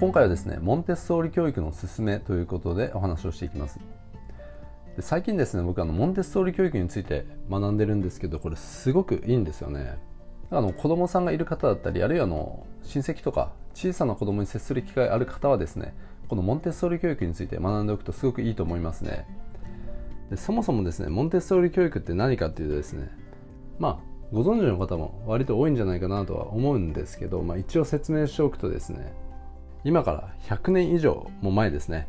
今回はですねモンテッソーリ教育の勧めということでお話をしていきます。で最近ですね僕あのモンテッソーリ教育について学んでるんですけどこれすごくいいんですよね。あの子供さんがいる方だったりあるいはあの親戚とか小さな子供に接する機会ある方はですねこのモンテッソーリ教育について学んでおくとすごくいいと思いますね。でそもそもですねモンテッソーリ教育って何かっていうとですねまあご存知の方も割と多いんじゃないかなとは思うんですけど、まあ、一応説明しておくとですね今から100年以上も前ですね。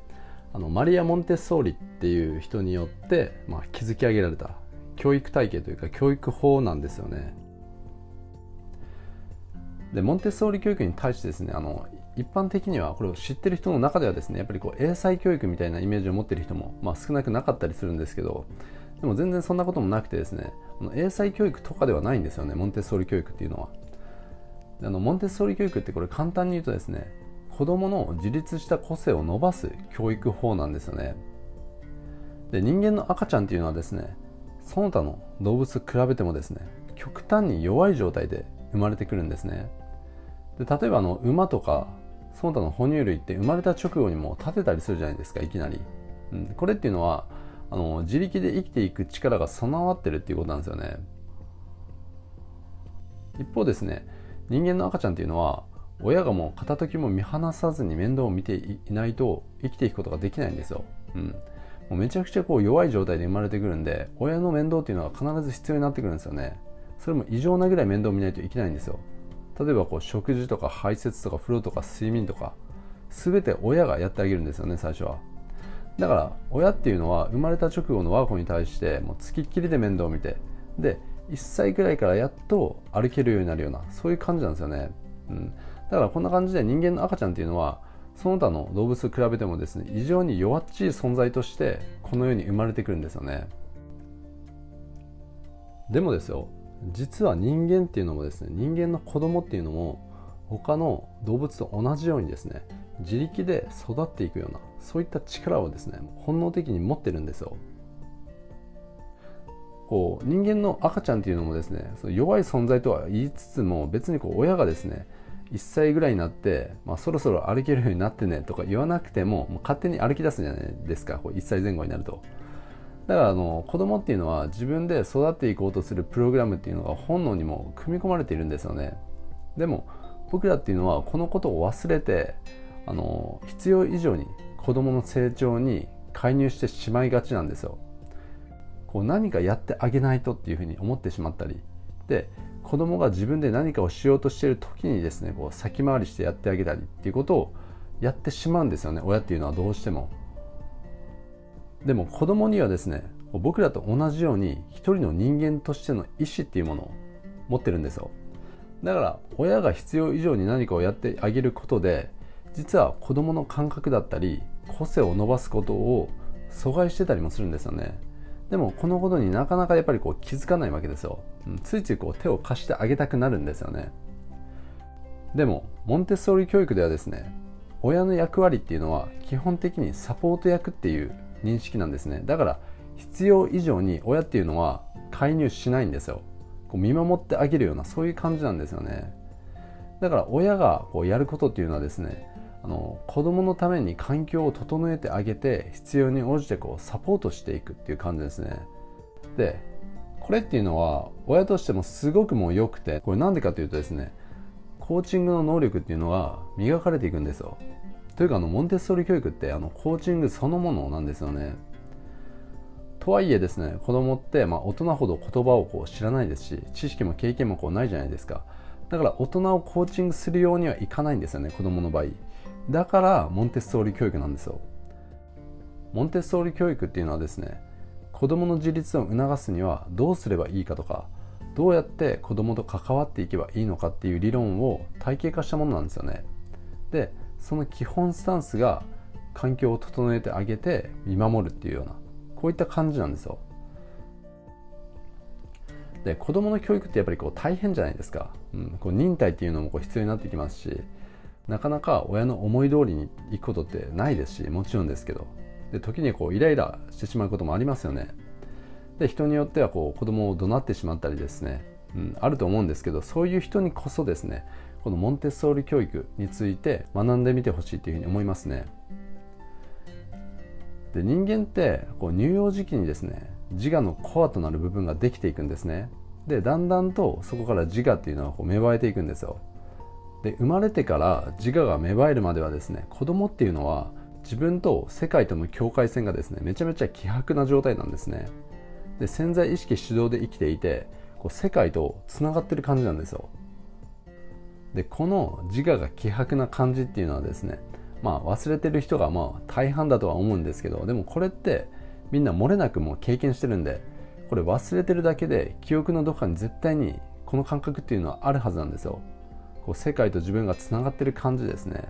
あのマリア・モンテッソーリっていう人によって、まあ、築き上げられた教育体系というか教育法なんですよね。でモンテッソーリ教育に対してですねあの一般的にはこれを知ってる人の中ではですねやっぱりこう英才教育みたいなイメージを持ってる人も、まあ、少なくなかったりするんですけどでも全然そんなこともなくてですね英才教育とかではないんですよねモンテッソーリ教育っていうのは。あのモンテッソーリ教育ってこれ簡単に言うとですね子どもの自立した個性を伸ばす教育法なんですよね。で人間の赤ちゃんっていうのはですねその他の動物と比べてもですね極端に弱い状態で生まれてくるんですね。で例えばあの馬とかその他の哺乳類って生まれた直後にも立てたりするじゃないですかいきなり、うん、これっていうのはあの自力で生きていく力が備わってるっていうことなんですよね。一方ですね人間の赤ちゃんっていうのは親がもう片時も見放さずに面倒を見ていないと生きていくことができないんですよ、うん、もうめちゃくちゃこう弱い状態で生まれてくるんで親の面倒っていうのは必ず必要になってくるんですよね。それも異常なぐらい面倒を見ないといけないんですよ。例えばこう食事とか排泄とか風呂とか睡眠とか全て親がやってあげるんですよね最初は。だから親っていうのは生まれた直後の我が子に対してもうつきっきりで面倒を見てで1歳くらいからやっと歩けるようになるようなそういう感じなんですよね、うん、だからこんな感じで人間の赤ちゃんっていうのはその他の動物と比べてもですね異常に弱っちい存在としてこの世に生まれてくるんですよね。でもですよ実は人間っていうのもですね人間の子供っていうのも他の動物と同じようにですね自力で育っていくようなそういった力をですね本能的に持ってるんですよ。こう人間の赤ちゃんっていうのもですねその弱い存在とは言いつつも別にこう親がですね1歳ぐらいになって、まあ、そろそろ歩けるようになってねとか言わなくてももう勝手に歩き出すじゃないですかこう1歳前後になると。だからあの子供っていうのは自分で育っていこうとするプログラムっていうのが本能にも組み込まれているんですよね。でも僕らっていうのはこのことを忘れてあの必要以上に子供の成長に介入してしまいがちなんですよ。こう何かやってあげないとっていうふうに思ってしまったりで子供が自分で何かをしようとしている時にですねこう先回りしてやってあげたりっていうことをやってしまうんですよね。親っていうのはどうしても。でも子供にはですね僕らと同じように一人の人間としての意思っていうものを持ってるんですよ。だから親が必要以上に何かをやってあげることで実は子供の感覚だったり個性を伸ばすことを阻害してたりもするんですよね。でもこのことになかなかやっぱりこう気づかないわけですよ、うん、ついついこう手を貸してあげたくなるんですよね。でもモンテッソーリ教育ではですね親の役割っていうのは基本的にサポート役っていう認識なんですね。だから必要以上に親っていうのは介入しないんですよ。こう見守ってあげるようなそういう感じなんですよね。だから親がこうやることっていうのはですねあの子供のために環境を整えてあげて必要に応じてこうサポートしていくっていう感じですね。でこれっていうのは親としてもすごくもう良くてこれなんでかというとですねコーチングの能力っていうのが磨かれていくんですよ。というかあのモンテッソーリ教育ってあのコーチングそのものなんですよね。とはいえですね子供って、まあ、大人ほど言葉をこう知らないですし知識も経験もこうないじゃないですか。だから大人をコーチングするようにはいかないんですよね子供の場合。だからモンテッソーリ教育なんですよ。モンテッソーリ教育っていうのはですね子供の自立を促すにはどうすればいいかとかどうやって子供と関わっていけばいいのかっていう理論を体系化したものなんですよね。でその基本スタンスが環境を整えてあげて見守るっていうようなこういった感じなんですよ。で子供の教育ってやっぱりこう大変じゃないですか、うん、こう忍耐っていうのもこう必要になってきますしなかなか親の思い通りに行くことってないですしもちろんですけど。で時にこうイライラしてしまうこともありますよね。で人によってはこう子供を怒鳴ってしまったりですね、うん、あると思うんですけどそういう人にこそですねこのモンテッソーリ教育について学んでみてほしいというふうに思いますね。で人間ってこう乳幼児期にですね自我のコアとなる部分ができていくんですね。でだんだんとそこから自我っていうのはこう芽生えていくんですよ。で生まれてから自我が芽生えるまではですね子供っていうのは自分と世界との境界線がですねめちゃめちゃ希薄な状態なんですね。で潜在意識主導で生きていてこう世界とつながってる感じなんですよ。でこの自我が希薄な感じっていうのはですねまあ忘れてる人がまあ大半だとは思うんですけどでもこれってみんな漏れなくもう経験してるんでこれ忘れてるだけで記憶のどこかに絶対にこの感覚っていうのはあるはずなんですよ。こう世界と自分がつながってる感じですね。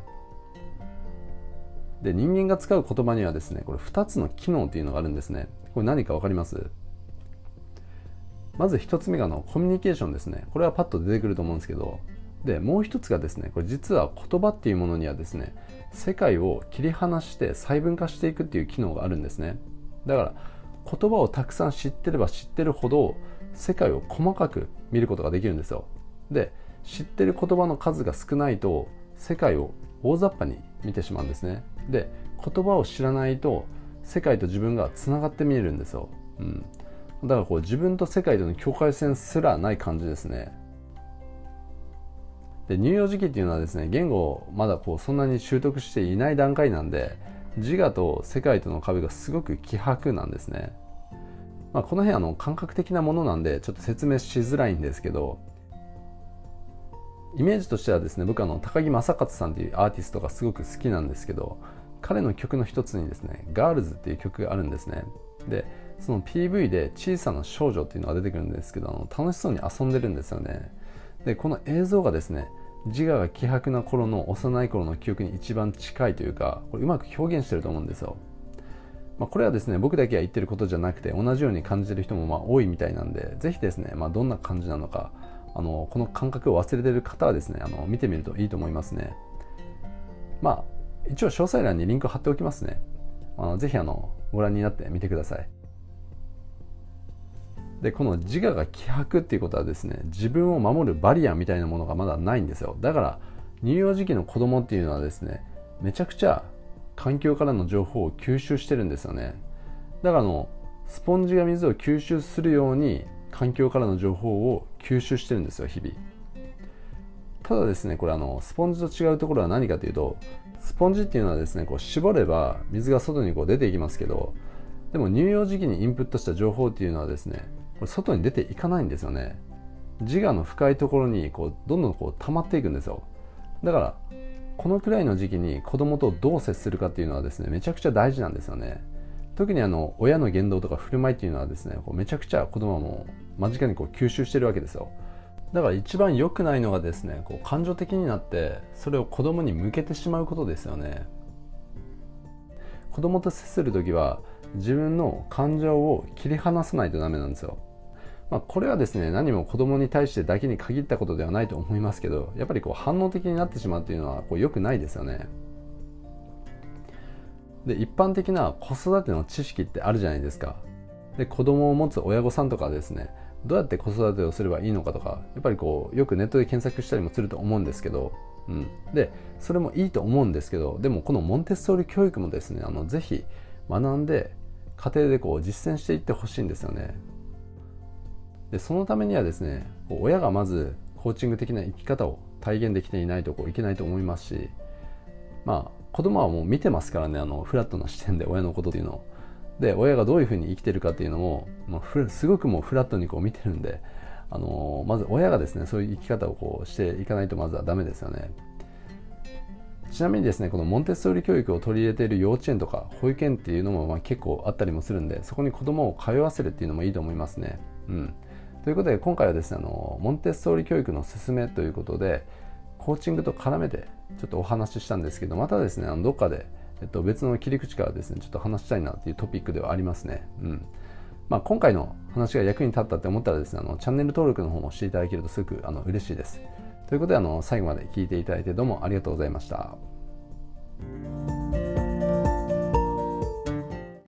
で人間が使う言葉にはですねこれ2つの機能っていうのがあるんですね。これ何か分かります？まず1つ目がのコミュニケーションですね。これはパッと出てくると思うんですけど。でもう一つがですねこれ実は言葉っていうものにはですね世界を切り離して細分化していくっていう機能があるんですね。だから言葉をたくさん知ってれば知ってるほど世界を細かく見ることができるんですよ。で知ってる言葉の数が少ないと世界を大雑把に見てしまうんですね。で言葉を知らないと世界と自分がつながって見えるんですよ、うん、だからこう自分と世界との境界線すらない感じですね。で乳幼児期っていうのはですね言語をまだこうそんなに習得していない段階なんで自我と世界との壁がすごく希薄なんですね、まあ、この辺あの感覚的なものなんでちょっと説明しづらいんですけどイメージとしてはですね僕あの高木正勝さんっていうアーティストがすごく好きなんですけど彼の曲の一つにですね「ガールズっていう曲があるんですね。でその PV で小さな少女っていうのが出てくるんですけどあの楽しそうに遊んでるんですよね。でこの映像がですね自我が希薄な頃の幼い頃の記憶に一番近いというかこれうまく表現してると思うんですよ、まあ、これはですね僕だけが言ってることじゃなくて同じように感じてる人もまあ多いみたいなんでぜひですね、まあ、どんな感じなのかあのこの感覚を忘れてる方はですねあの見てみるといいと思いますね。まあ一応詳細欄にリンク貼っておきますね。あのぜひあのご覧になってみてください。でこの自我が希薄っていうことはですね自分を守るバリアみたいなものがまだないんですよ。だから乳幼児期の子供っていうのはですねめちゃくちゃ環境からの情報を吸収してるんですよね。だからあのスポンジが水を吸収するように環境からの情報を吸収してるんですよ日々。ただですねこれあのスポンジと違うところは何かというとスポンジっていうのはですねこう絞れば水が外にこう出ていきますけどでも乳幼児期にインプットした情報っていうのはですねこれ外に出ていかないんですよね。自我の深いところにこうどんどんこう溜まっていくんですよ。だからこのくらいの時期に子供とどう接するかっていうのはですねめちゃくちゃ大事なんですよね。特にあの親の言動とか振る舞いっていうのはですねこうめちゃくちゃ子供も間近にこう吸収してるわけですよ。だから一番良くないのがですねこう感情的になってそれを子供に向けてしまうことですよね。子供と接する時は自分の感情を切り離さないとダメなんですよ。まあ、これはですね何も子供に対してだけに限ったことではないと思いますけどやっぱりこう反応的になってしまうっていうのはこう良くないですよね。で一般的な子育ての知識ってあるじゃないですか。で子供を持つ親御さんとかですねどうやって子育てをすればいいのかとかやっぱりこうよくネットで検索したりもすると思うんですけど、うん、でそれもいいと思うんですけどでもこのモンテッソーリ教育もですねあのぜひ学んで家庭でこう実践していってほしいんですよね。でそのためにはですね親がまずコーチング的な生き方を体現できていないとこういけないと思いますしまあ子供はもう見てますからねあのフラットな視点で親のことっていうのを。で親がどういうふうに生きてるかっていうのも、まあ、すごくもうフラットにこう見てるんで、あのまず親がですねそういう生き方をこうしていかないとまずはダメですよね。ちなみにですねこのモンテッソーリ教育を取り入れている幼稚園とか保育園っていうのもまあ結構あったりもするんでそこに子供を通わせるっていうのもいいと思いますね。うん。ということで今回はですねあのモンテッソーリ教育の勧めということでコーチングと絡めてちょっとお話ししたんですけどまたですねあのどっかでえっと、別の切り口からですねちょっと話したいなっていうトピックではありますね。うんまあ、今回の話が役に立ったって思ったらですねあのチャンネル登録の方もしていただけるとすごくあの嬉しいです。ということであの最後まで聞いていただいてどうもありがとうございました。